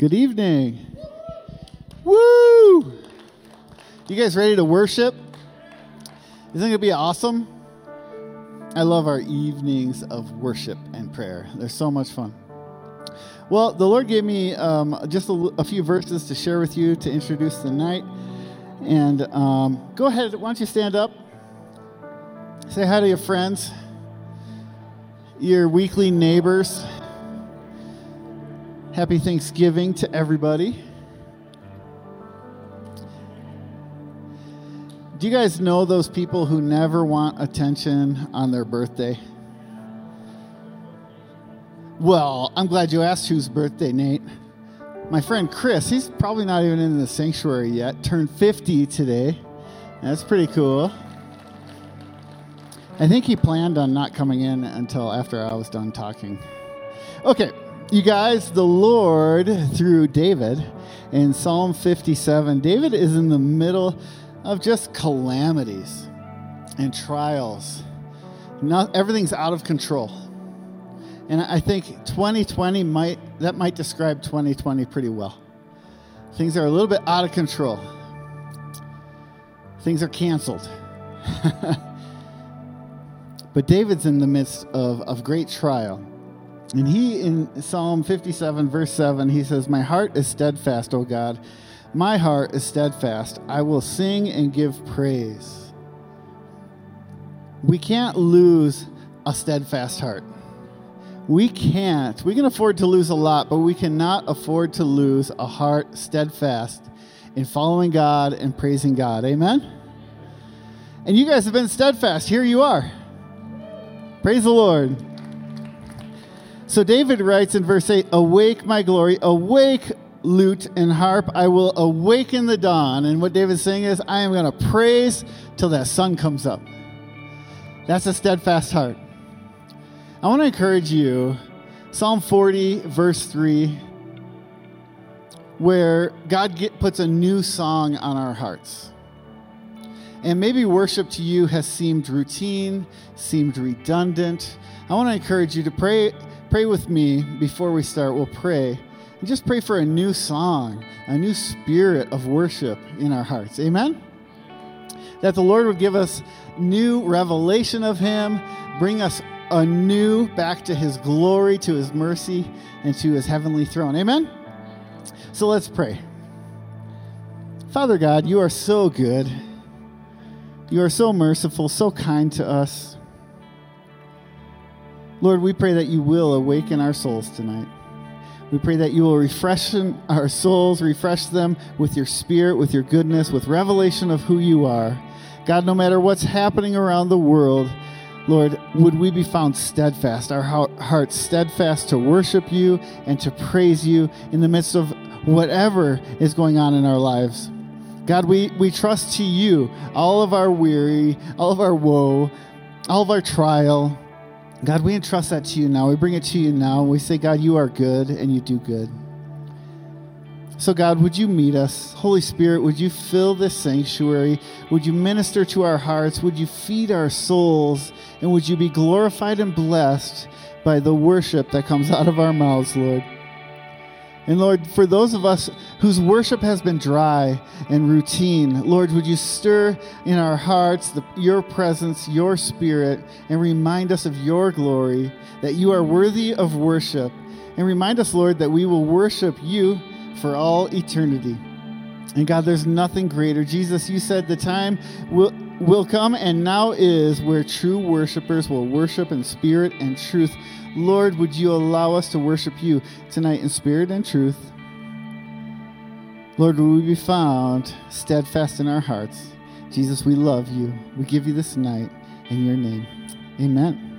Good evening. Woo! You guys ready to worship? Isn't it going to be awesome? I love our evenings of worship and prayer. They're so much fun. Well, the Lord gave me um, just a, a, few verses to share with you to introduce the night. And um, go ahead, why don't you stand up? Say hi to your friends, your weekly neighbors. Happy Thanksgiving to everybody. Do you guys know those people who never want attention on their birthday? Well, I'm glad you asked whose birthday, Nate. My friend Chris, he's probably not even in the sanctuary yet, turned 50 today. That's pretty cool. I think he planned on not coming in until after I was done talking. Okay, you guys, the Lord, through David in Psalm 57, David is in the middle of just calamities and trials. Not, everything's out of control. And I think 2020 might that might describe 2020 pretty well. Things are a little bit out of control. Things are canceled. but David's in the midst of, of great trial. And he, in Psalm 57, verse 7, he says, My heart is steadfast, O God. My heart is steadfast. I will sing and give praise. We can't lose a steadfast heart. We can't. We can afford to lose a lot, but we cannot afford to lose a heart steadfast in following God and praising God. Amen? And you guys have been steadfast. Here you are. Praise the Lord. So David writes in verse 8 Awake, my glory, awake, lute and harp. I will awaken the dawn. And what David's saying is, I am going to praise till that sun comes up. That's a steadfast heart. I want to encourage you, Psalm 40, verse 3, where God get, puts a new song on our hearts. And maybe worship to you has seemed routine, seemed redundant. I want to encourage you to pray, pray with me before we start. We'll pray. And just pray for a new song, a new spirit of worship in our hearts. Amen? That the Lord would give us new revelation of Him, bring us anew back to his glory, to his mercy, and to his heavenly throne. Amen? So let's pray. Father God, you are so good. You are so merciful, so kind to us. Lord, we pray that you will awaken our souls tonight. We pray that you will refresh our souls, refresh them with your spirit, with your goodness, with revelation of who you are. God, no matter what's happening around the world, Lord, would we be found steadfast, our hearts steadfast to worship you and to praise you in the midst of whatever is going on in our lives. God, we, we trust to you all of our weary, all of our woe, all of our trial. God, we entrust that to you now. We bring it to you now. We say, God, you are good and you do good. So, God, would you meet us? Holy Spirit, would you fill this sanctuary? Would you minister to our hearts? Would you feed our souls? And would you be glorified and blessed by the worship that comes out of our mouths, Lord? And Lord, for those of us whose worship has been dry and routine, Lord, would you stir in our hearts the, your presence, your spirit, and remind us of your glory, that you are worthy of worship. And remind us, Lord, that we will worship you for all eternity. And God, there's nothing greater. Jesus, you said the time will, will come and now is where true worshipers will worship in spirit and truth. Lord, would you allow us to worship you tonight in spirit and truth? Lord, will we be found steadfast in our hearts? Jesus, we love you. We give you this night in your name. Amen.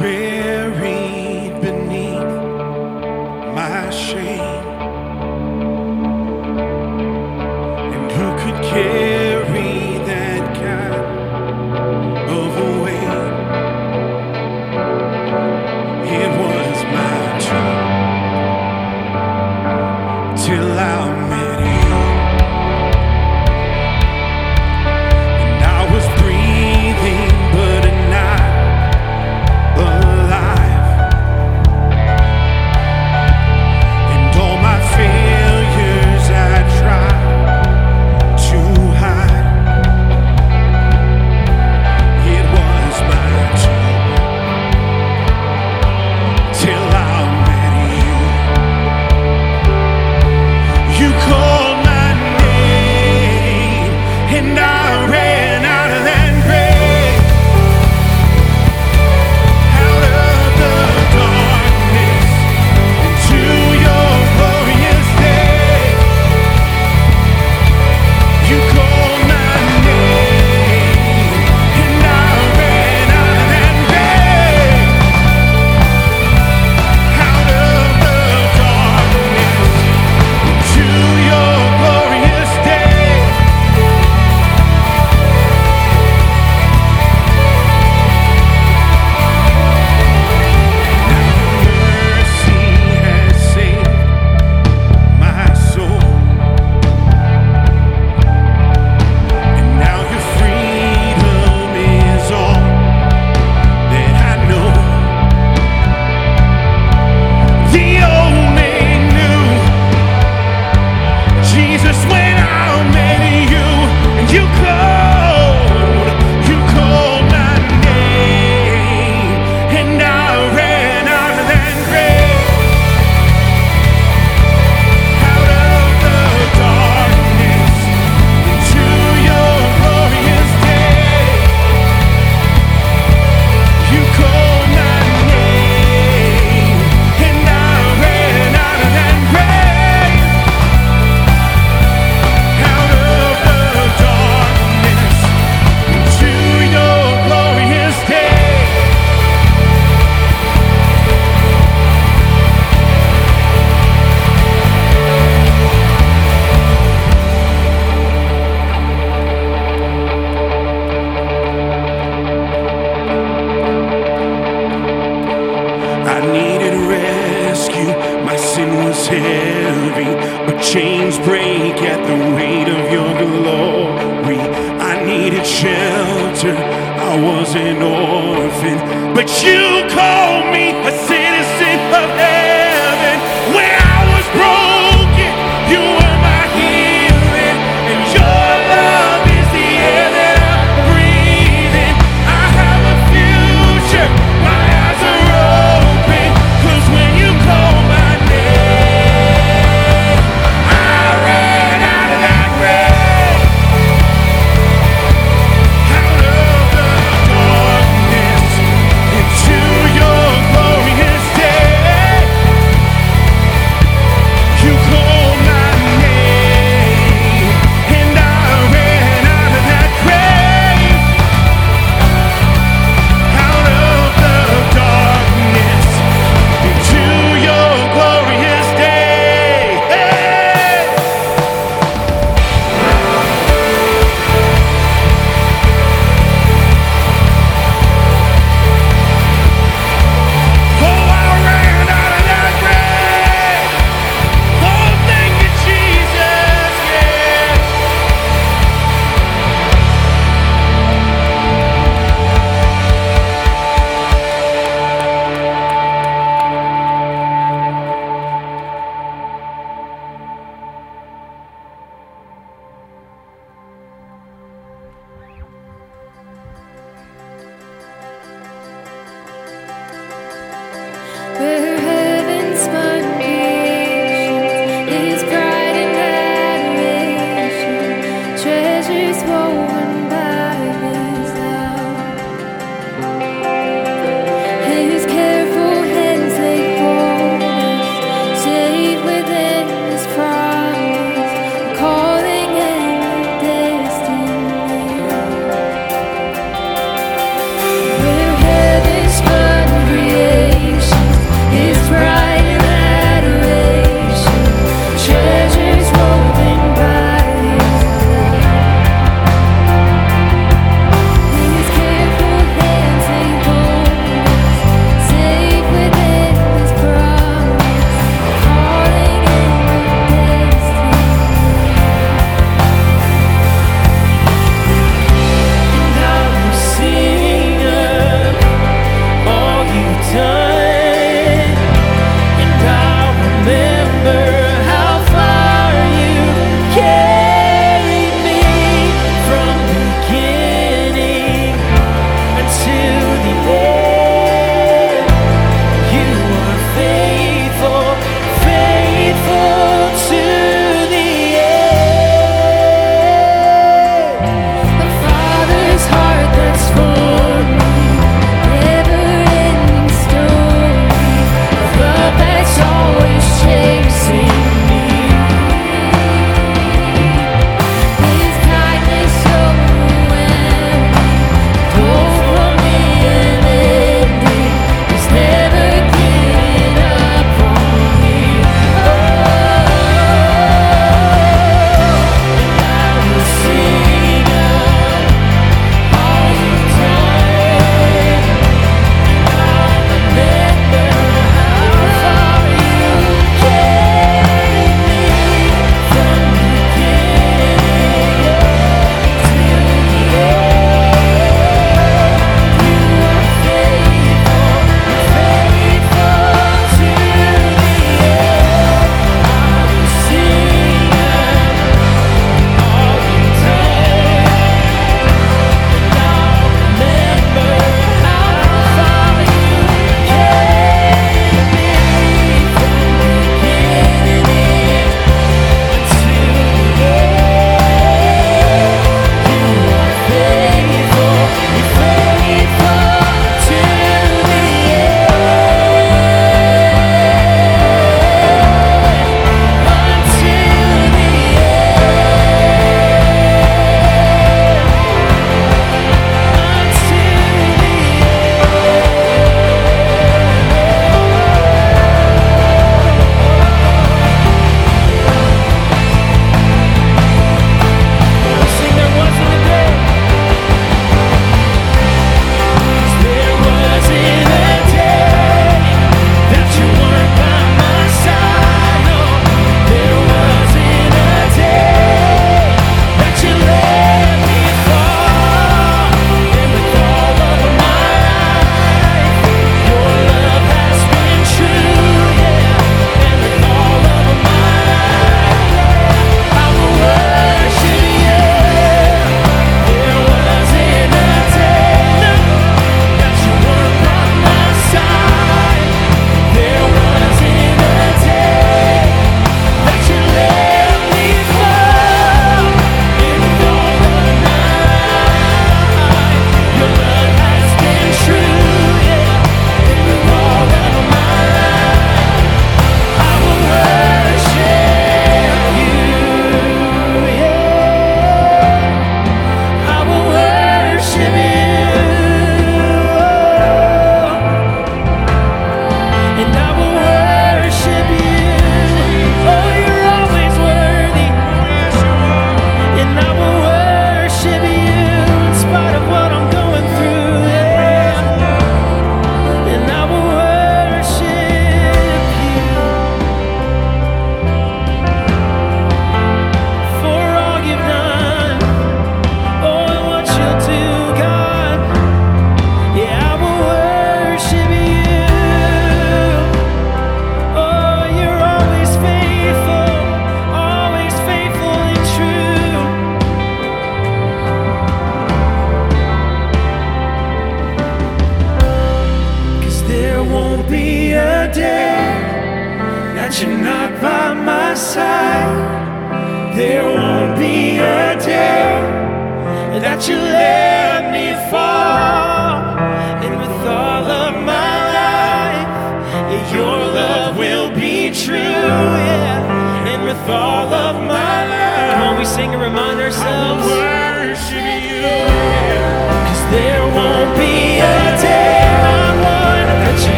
Till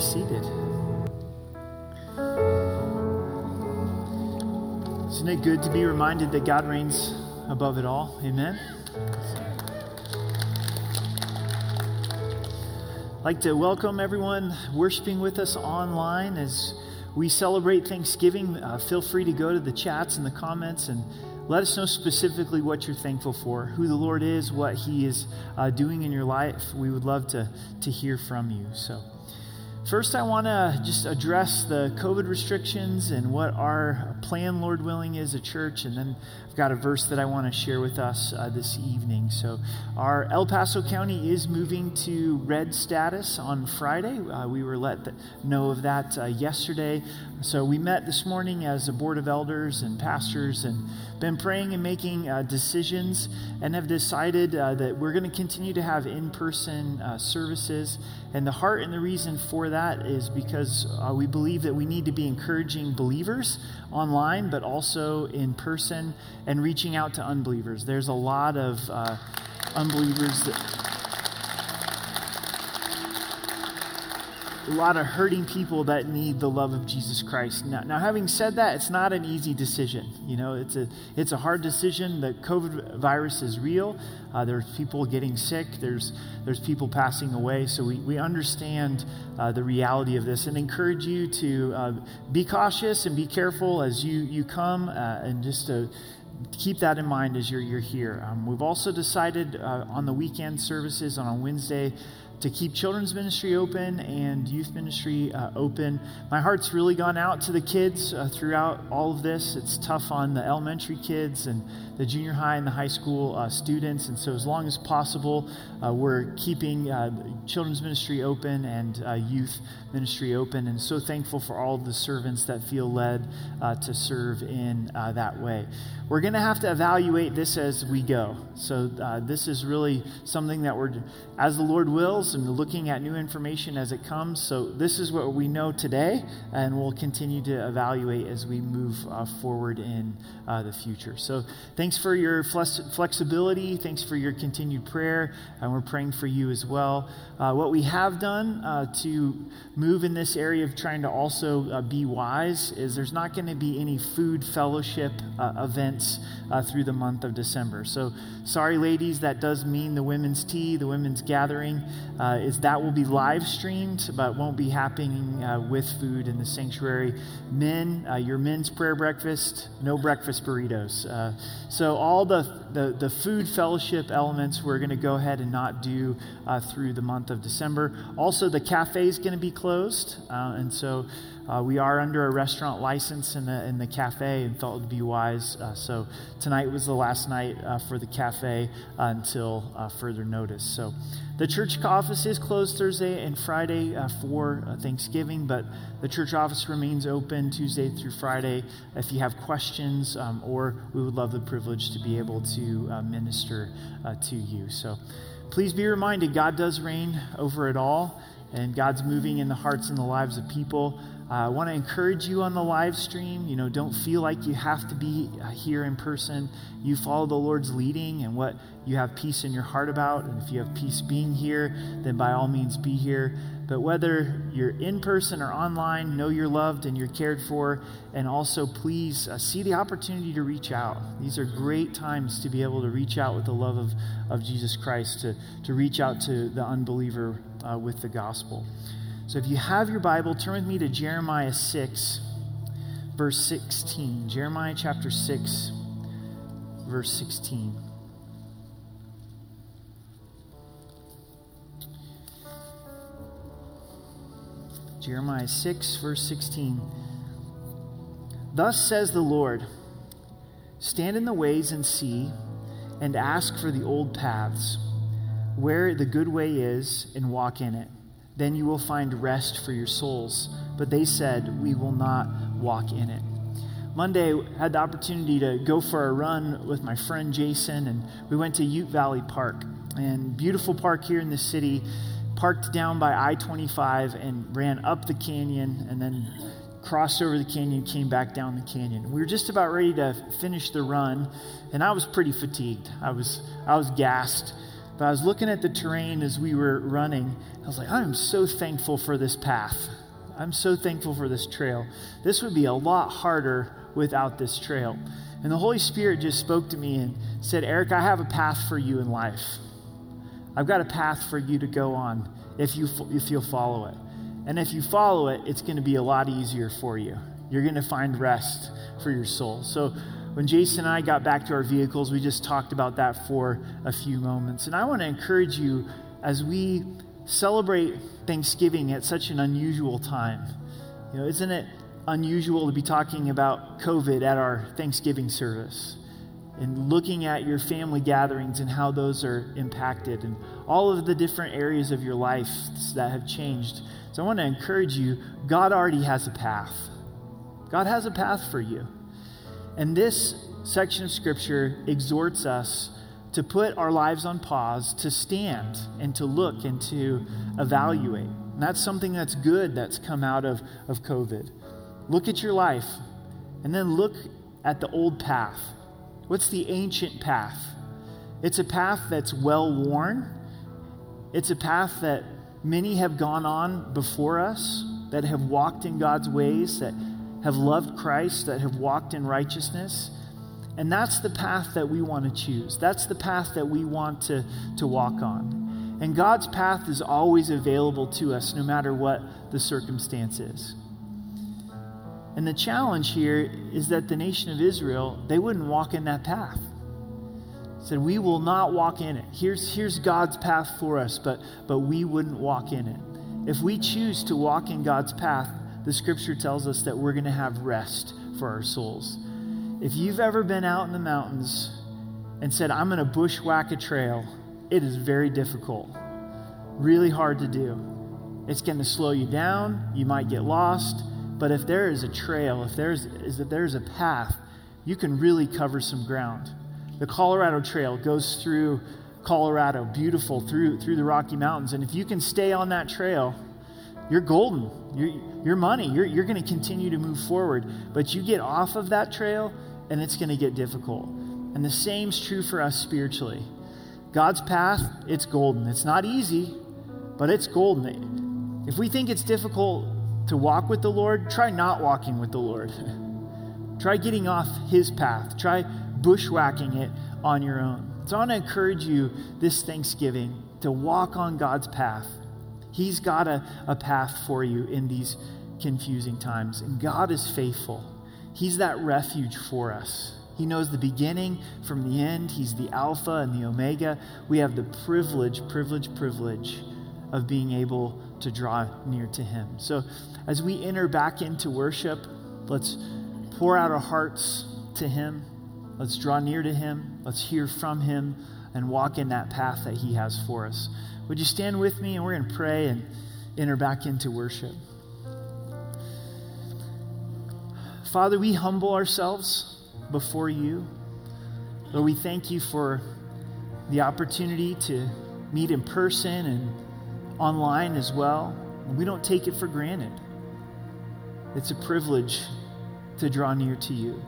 seated. Isn't it good to be reminded that God reigns above it all? Amen. I'd like to welcome everyone worshiping with us online as we celebrate Thanksgiving. Uh, feel free to go to the chats and the comments and let us know specifically what you're thankful for, who the Lord is, what He is uh, doing in your life. We would love to, to hear from you. So, first, I want to just address the COVID restrictions and what our plan, Lord willing, is a church. And then got a verse that I want to share with us uh, this evening. So, our El Paso County is moving to red status on Friday. Uh, we were let th- know of that uh, yesterday. So, we met this morning as a board of elders and pastors and been praying and making uh, decisions and have decided uh, that we're going to continue to have in person uh, services. And the heart and the reason for that is because we believe that we need to be encouraging believers online, but also in person and reaching out to unbelievers. There's a lot of uh, unbelievers that. A lot of hurting people that need the love of Jesus Christ. Now, now, having said that, it's not an easy decision. You know, it's a it's a hard decision. The COVID virus is real. Uh, there's people getting sick. There's there's people passing away. So we we understand uh, the reality of this and encourage you to uh, be cautious and be careful as you you come uh, and just to keep that in mind as you're, you're here. Um, we've also decided uh, on the weekend services on Wednesday to keep children's ministry open and youth ministry uh, open. My heart's really gone out to the kids uh, throughout all of this. It's tough on the elementary kids and the junior high and the high school uh, students. And so, as long as possible, uh, we're keeping uh, children's ministry open and uh, youth ministry open. And so thankful for all the servants that feel led to serve in that way. We're going to have to evaluate this as we go. So, this is really something that we're, as the Lord wills, and looking at new information as it comes. So, this is what we know today, and we'll continue to evaluate as we move uh, forward in uh, the future. So, thanks for your flex- flexibility. Thanks for your continued prayer, and we're praying for you as well. Uh, what we have done uh, to move in this area of trying to also uh, be wise is there's not going to be any food fellowship uh, events through the month of December. So, sorry, ladies, that does mean the women's tea, the women's gathering uh, is that will be live streamed, but won't be happening uh, with food in the sanctuary. Men, uh, your men's prayer breakfast, no breakfast burritos. Uh, so all the, the, the food fellowship elements we're going to go ahead and not do uh, through the month of December. Also, the cafe is going to be closed, uh, and so. Uh, we are under a restaurant license in the, in the cafe and thought it would be wise. Uh, so tonight was the last night uh, for the cafe until further notice. So the church office is closed Thursday and Friday uh, for uh, Thanksgiving, but the church office remains open Tuesday through Friday if you have questions, um, or we would love the privilege to be able to uh, minister uh, to you. So please be reminded God does reign over it all, and God's moving in the hearts and the lives of people. Uh, I want to encourage you on the live stream. You know, don't feel like you have to be uh, here in person. You follow the Lord's leading and what you have peace in your heart about. And if you have peace being here, then by all means be here. But whether you're in person or online, know you're loved and you're cared for. And also, please uh, see the opportunity to reach out. These are great times to be able to reach out with the love of, of Jesus Christ, to, to reach out to the unbeliever uh, with the gospel. So if you have your Bible, turn with me to Jeremiah 6, verse 16. Jeremiah chapter 6, verse 16. Jeremiah 6, verse 16. Thus says the Lord Stand in the ways and see, and ask for the old paths, where the good way is, and walk in it. Then you will find rest for your souls. But they said, We will not walk in it. Monday, had the opportunity to go for a run with my friend Jason, and we went to Ute Valley Park. And beautiful park here in the city, parked down by I 25 and ran up the canyon and then crossed over the canyon, came back down the canyon. We were just about ready to finish the run, and I was pretty fatigued. I was, I was gassed. But I was looking at the terrain as we were running. I was like, I'm so thankful for this path. I'm so thankful for this trail. This would be a lot harder without this trail. And the Holy Spirit just spoke to me and said, Eric, I have a path for you in life. I've got a path for you to go on if you if you'll follow it. And if you follow it, it's going to be a lot easier for you. You're going to find rest for your soul. So when Jason and I got back to our vehicles, we just talked about that for a few moments. And I want to encourage you as we celebrate Thanksgiving at such an unusual time. You know, isn't it unusual to be talking about COVID at our Thanksgiving service? and looking at your family gatherings and how those are impacted and all of the different areas of your life that have changed. So I want to encourage you God already has a path. God has a path for you. And this section of scripture exhorts us to put our lives on pause, to stand and to look and to evaluate. And that's something that's good that's come out of, of COVID. Look at your life and then look at the old path What's the ancient path? It's a path that's well worn. It's a path that many have gone on before us, that have walked in God's ways, that have loved Christ, that have walked in righteousness. And that's the path that we want to choose. That's the path that we want to, to walk on. And God's path is always available to us, no matter what the circumstance is. And the challenge here is that the nation of Israel, they wouldn't walk in that path. Said, we will not walk in it. Here's, here's God's path for us, but, but we wouldn't walk in it. If we choose to walk in God's path, the scripture tells us that we're going to have rest for our souls. If you've ever been out in the mountains and said, I'm going to bushwhack a trail, it is very difficult, really hard to do. It's going to slow you down. You might get lost. But if there is a trail, if there's, if there's a path, you can really cover some ground. The Colorado Trail goes through Colorado, beautiful, through, through the Rocky Mountains. And if you can stay on that trail, you're golden. You're, you're money. You're, you're going to continue to move forward. But you get off of that trail, and it's going to get difficult. And the same's true for us spiritually. God's path, it's golden. It's not easy, but it's golden. If we think it's difficult to walk with the Lord, try not walking with the Lord. try getting off His path. Try bushwhacking it on your own. So I want to encourage you this Thanksgiving to walk on God's path. He's got a, a path for you in these confusing times. And God is faithful. He's that refuge for us. He knows the beginning from the end. He's the Alpha and the Omega. We have the privilege, privilege, privilege of being able to draw near to Him. So as we enter back into worship, let's pour out our hearts to Him. Let's draw near to Him. Let's hear from Him and walk in that path that He has for us. Would you stand with me and we're going to pray and enter back into worship? Father, we humble ourselves before you. Lord, we thank you for the opportunity to meet in person and online as well. We don't take it for granted. It's a privilege to draw near to you.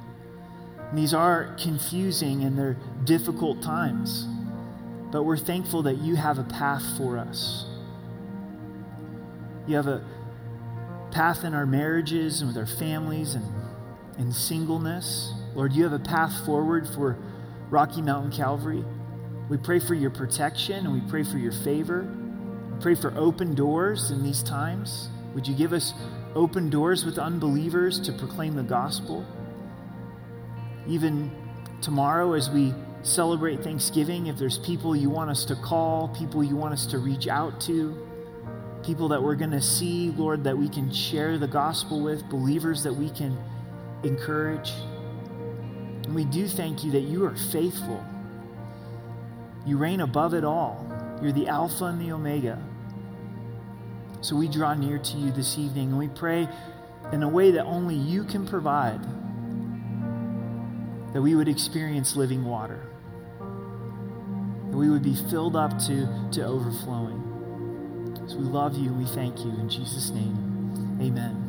And these are confusing and they're difficult times, but we're thankful that you have a path for us. You have a path in our marriages and with our families and in singleness. Lord, you have a path forward for Rocky Mountain Calvary. We pray for your protection and we pray for your favor. We pray for open doors in these times. Would you give us open doors with unbelievers to proclaim the gospel. Even tomorrow, as we celebrate Thanksgiving, if there's people you want us to call, people you want us to reach out to, people that we're going to see, Lord, that we can share the gospel with, believers that we can encourage. And we do thank you that you are faithful. You reign above it all. You're the Alpha and the Omega. So we draw near to you this evening and we pray in a way that only you can provide that we would experience living water, that we would be filled up to, to overflowing. So we love you and we thank you. In Jesus' name, amen.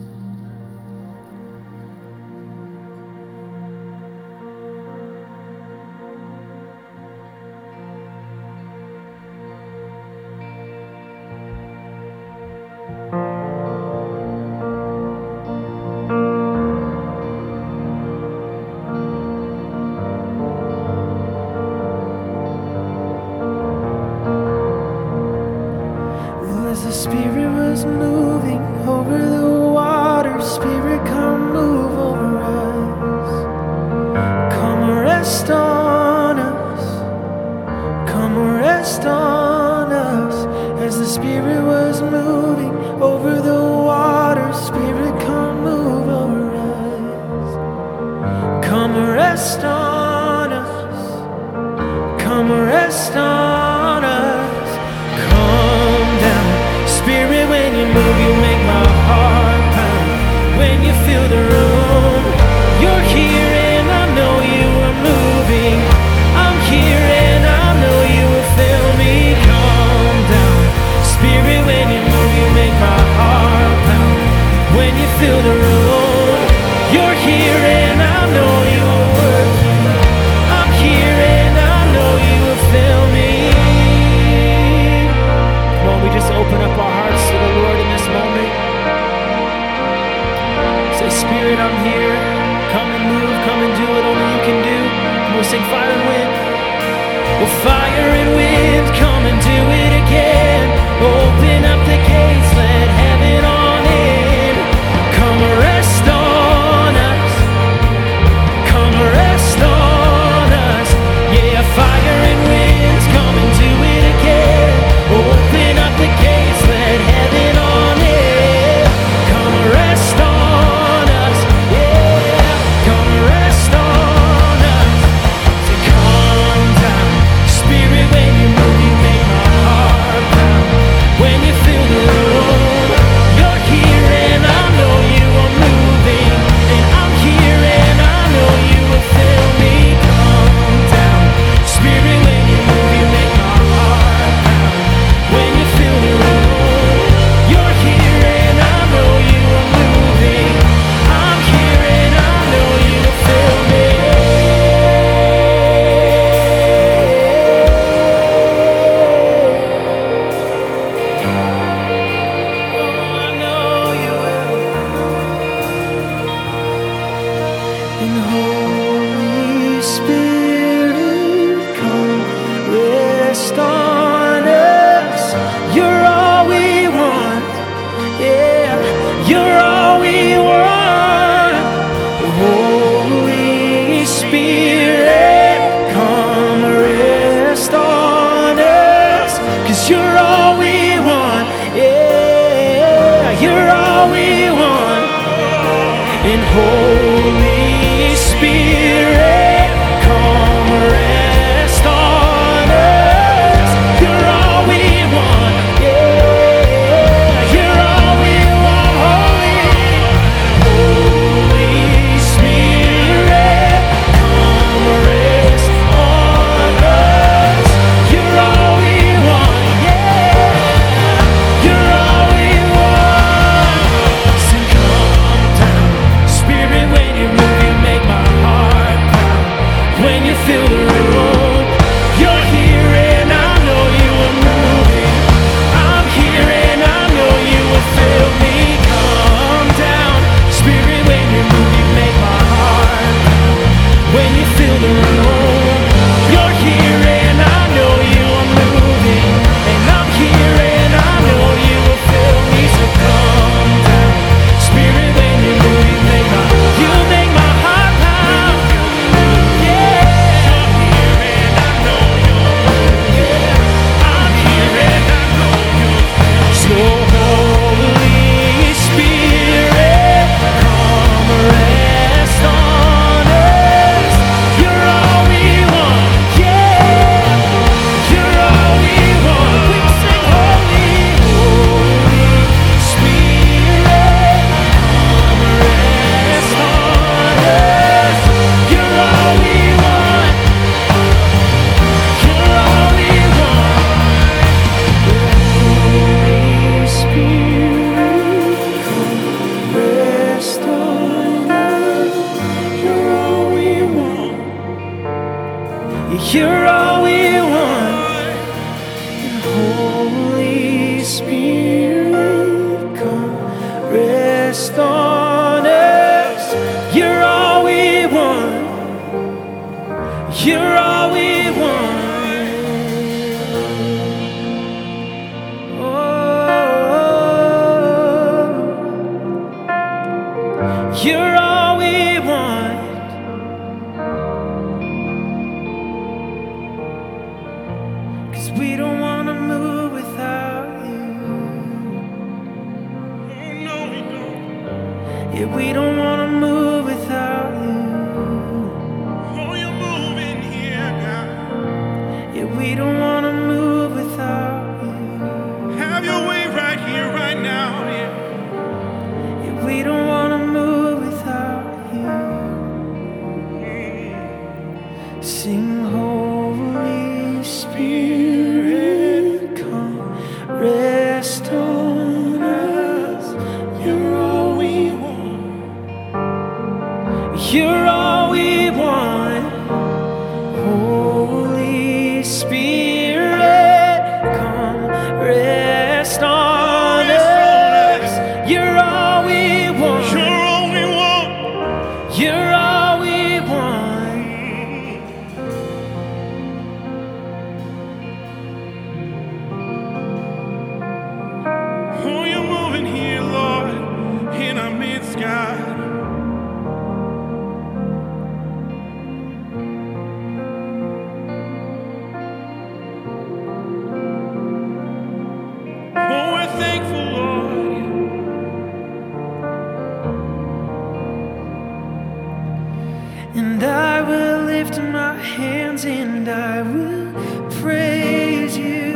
And I will lift my hands and I will praise you.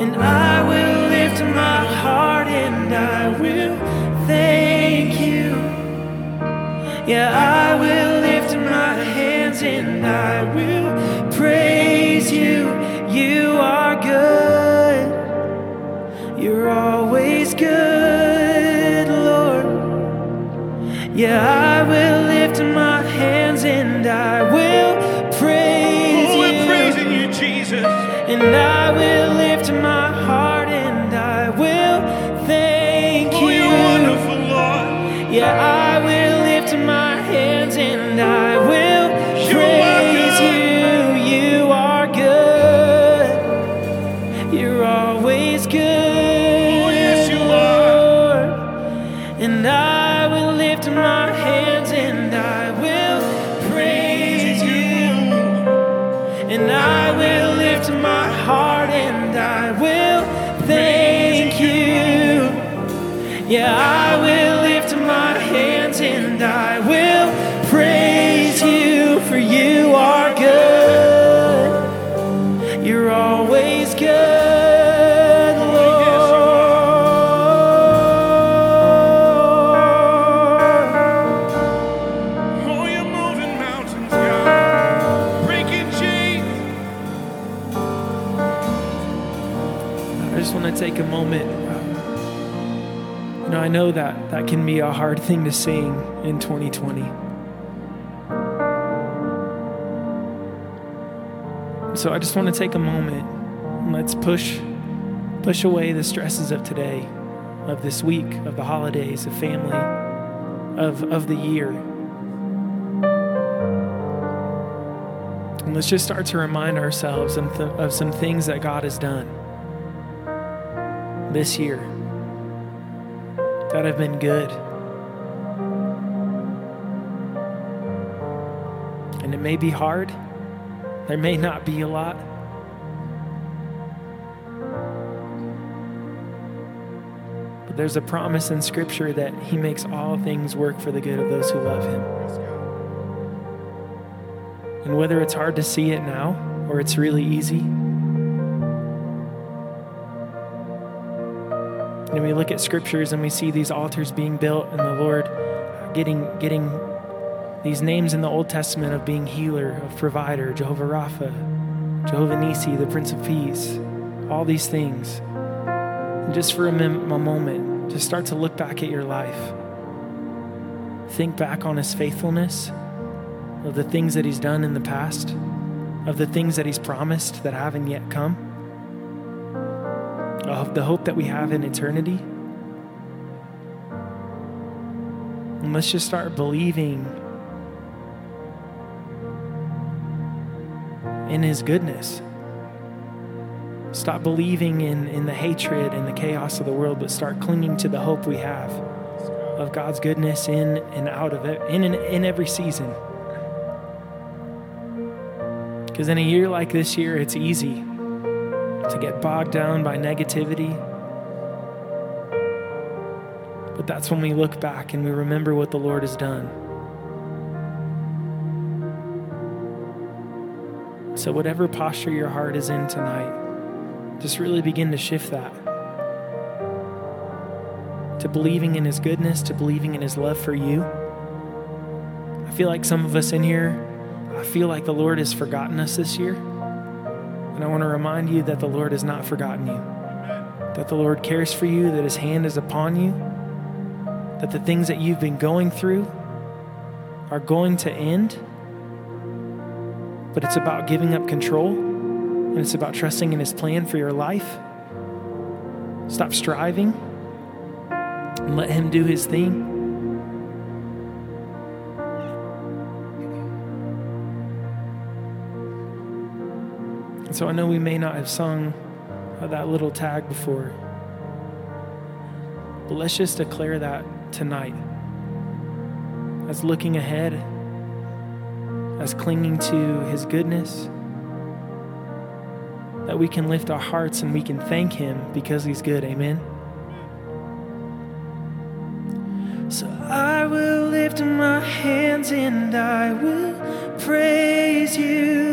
And I will lift my heart and I will thank you. Yeah, I will that can be a hard thing to sing in 2020. So I just want to take a moment let's push push away the stresses of today, of this week, of the holidays, of family, of of the year. And let's just start to remind ourselves of, th- of some things that God has done this year that have been good. And it may be hard, there may not be a lot. But there's a promise in Scripture that He makes all things work for the good of those who love Him. And whether it's hard to see it now or it's really easy, and we look at scriptures and we see these altars being built and the Lord getting getting these names in the Old Testament of being healer, of provider, Jehovah Rapha, Jehovah Nisi, the Prince of Peace, all these things. And just for a, mem- a moment, just start to look back at your life. Think back on his faithfulness, of the things that he's done in the past, of the things that he's promised that haven't yet come of the hope that we have in eternity. And let's just start believing in His goodness. Stop believing in, in the hatred and the chaos of the world, but start clinging to the hope we have of God's goodness in and out of it, in, in, in every season. Because in a year like this year, it's easy get bogged down by negativity. But that's when we look back and we remember what the Lord has done. So, whatever posture your heart is in tonight, just really begin to shift that to believing in His goodness, to believing in His love for you. I feel like some of us in here, I feel like the Lord has forgotten us this year. And I want to remind you that the Lord has not forgotten you, that the Lord cares for you, that His hand is upon you, that the things that you've been going through are going to end. But it's about giving up control and it's about trusting in His plan for your life. Stop striving and let Him do His thing. And so I know we may not have sung uh, that little tag before, but let's just declare that tonight as looking ahead, as clinging to His goodness, that we can lift our hearts and we can thank Him because He's good. Amen. So I will lift my hands and I will praise you.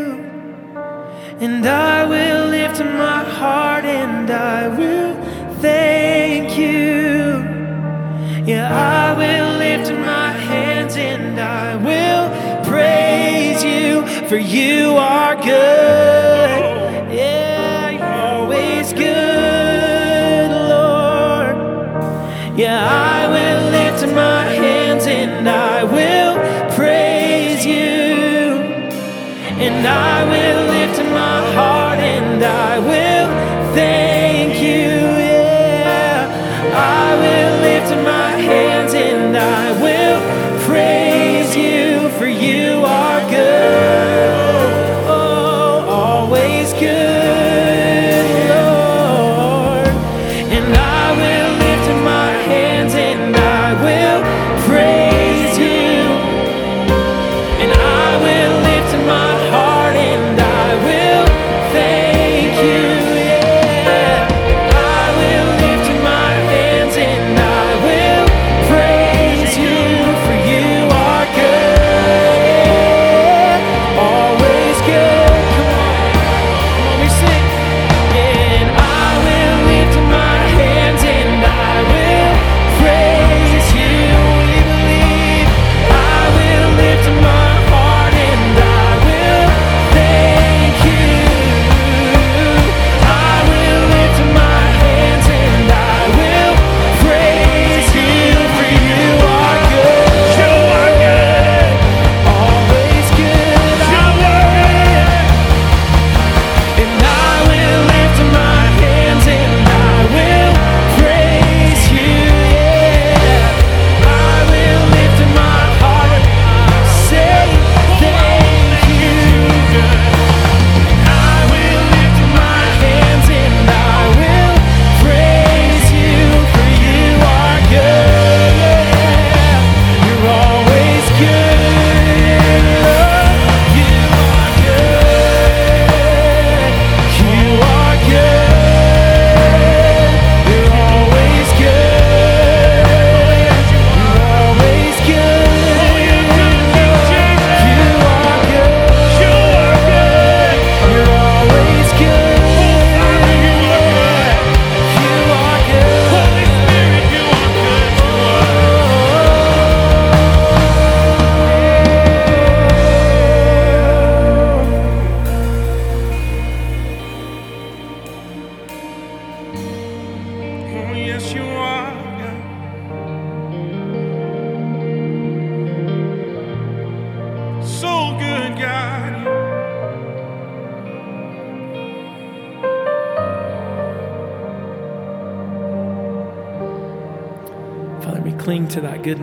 And I will lift my heart and I will thank you. Yeah, I will lift my hands and I will praise you, for you are good. Yeah, you're always good, Lord. Yeah, I will lift my hands and I will praise you. And I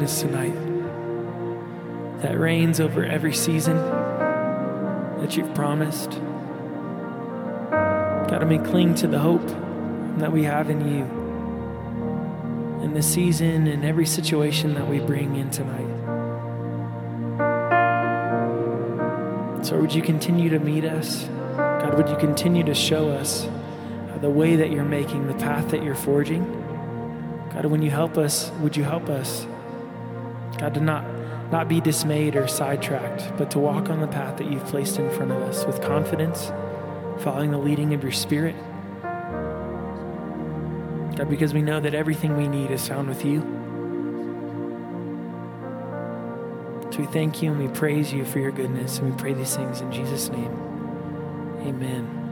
tonight that reigns over every season that you've promised. God, I may cling to the hope that we have in you in this season and every situation that we bring in tonight. So, would you continue to meet us? God, would you continue to show us the way that you're making, the path that you're forging? God, when you help us, would you help us? God, to not, not be dismayed or sidetracked, but to walk on the path that you've placed in front of us with confidence, following the leading of your spirit. God, because we know that everything we need is found with you. So we thank you and we praise you for your goodness, and we pray these things in Jesus' name. Amen.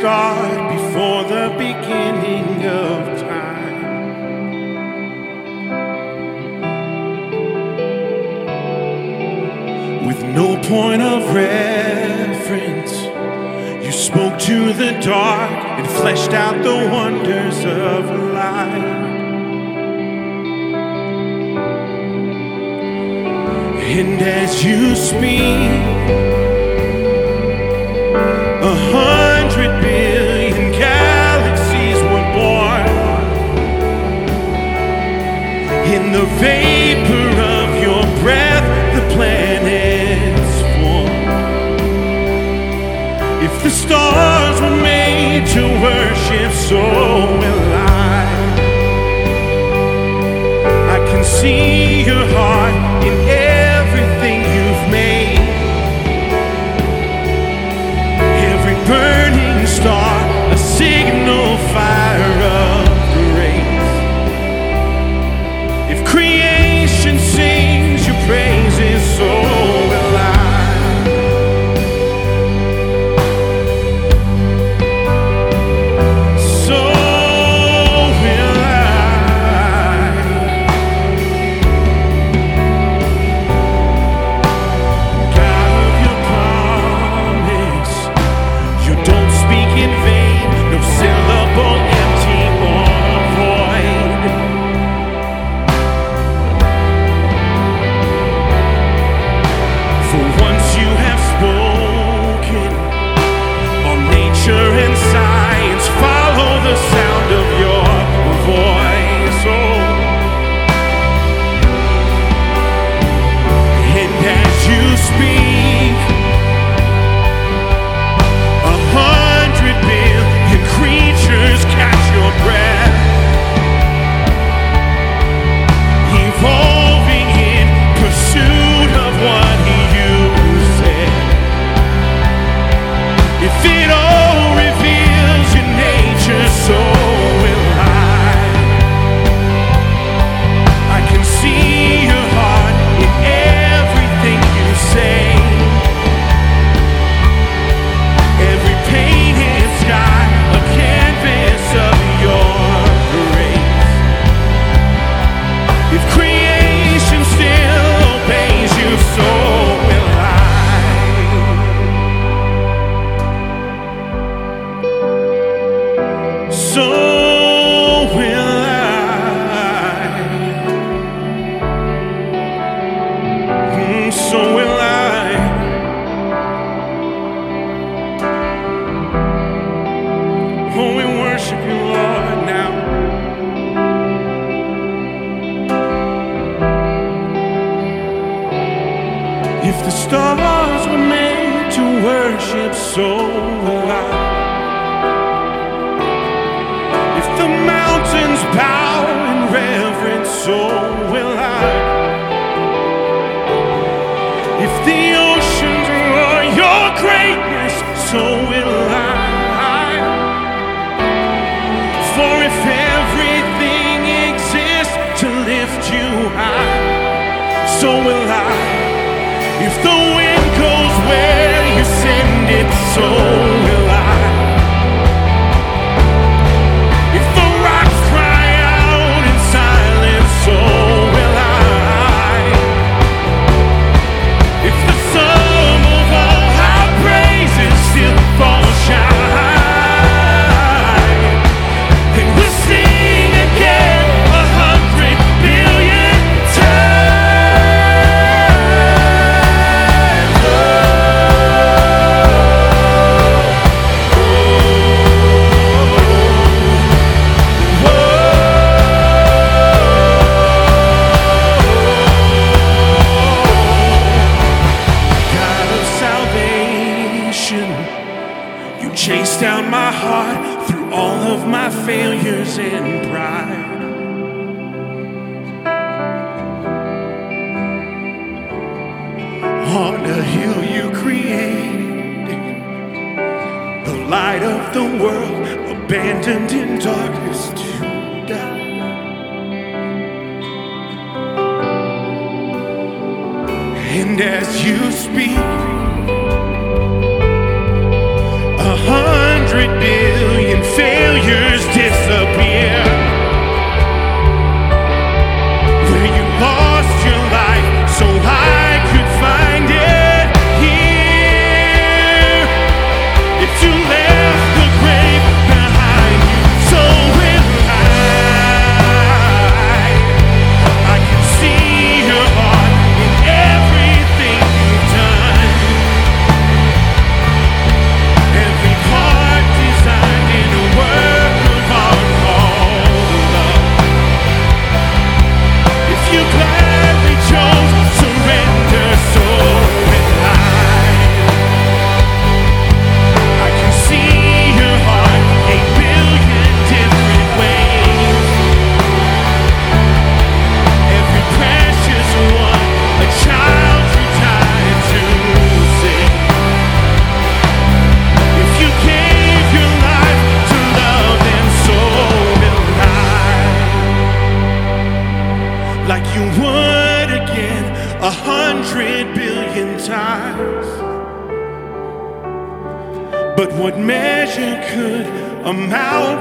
start before the beginning of time. With no point of reference, you spoke to the dark and fleshed out the wonders of light. And as you speak, the vapor of your breath, the planets form. If the stars were made to worship, so will I. I can see your heart.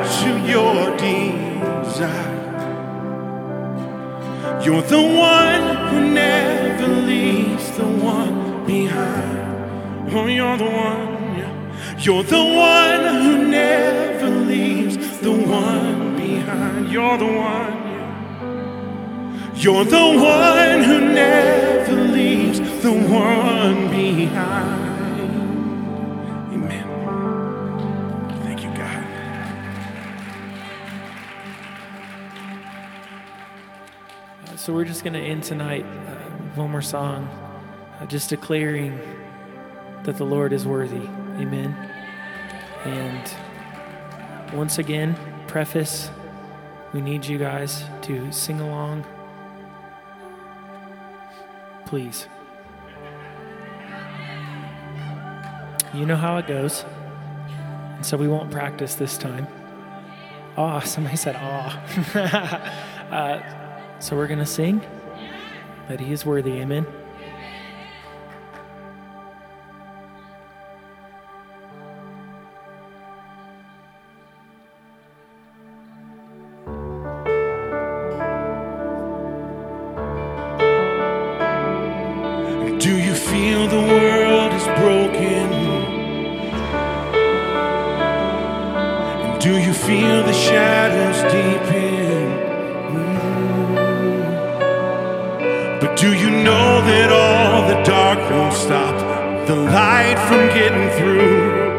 to your desire. You're the one who never leaves the one behind. Oh, you're the one. You're the one who never leaves the one behind. You're the one. You're the one who never leaves the one behind. So we're just going to end tonight uh, one more song, uh, just declaring that the Lord is worthy. Amen. And once again, preface we need you guys to sing along. Please. You know how it goes. And so we won't practice this time. Ah, oh, somebody said ah. uh, so we're going to sing that he is worthy. Amen. From getting through?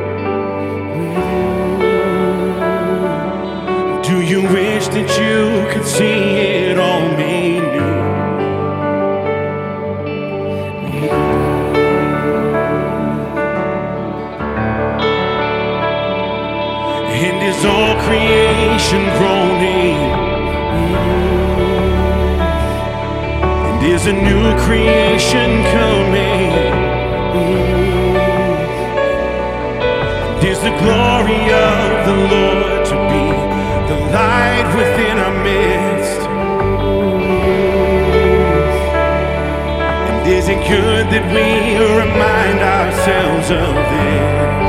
Do you wish that you could see it all made new? And is all creation groaning? And is a new creation coming? The glory of the Lord to be the light within our midst? And is it good that we remind ourselves of this?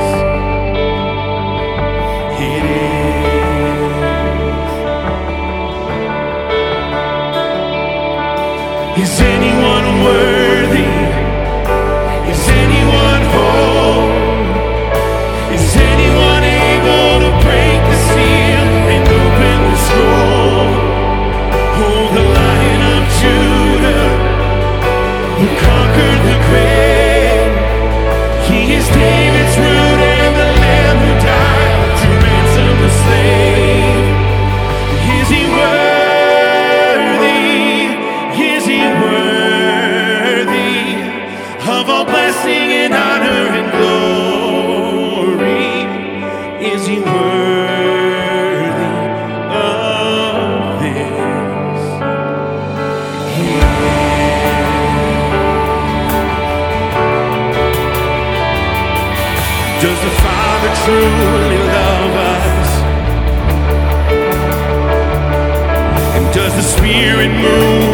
The Spirit move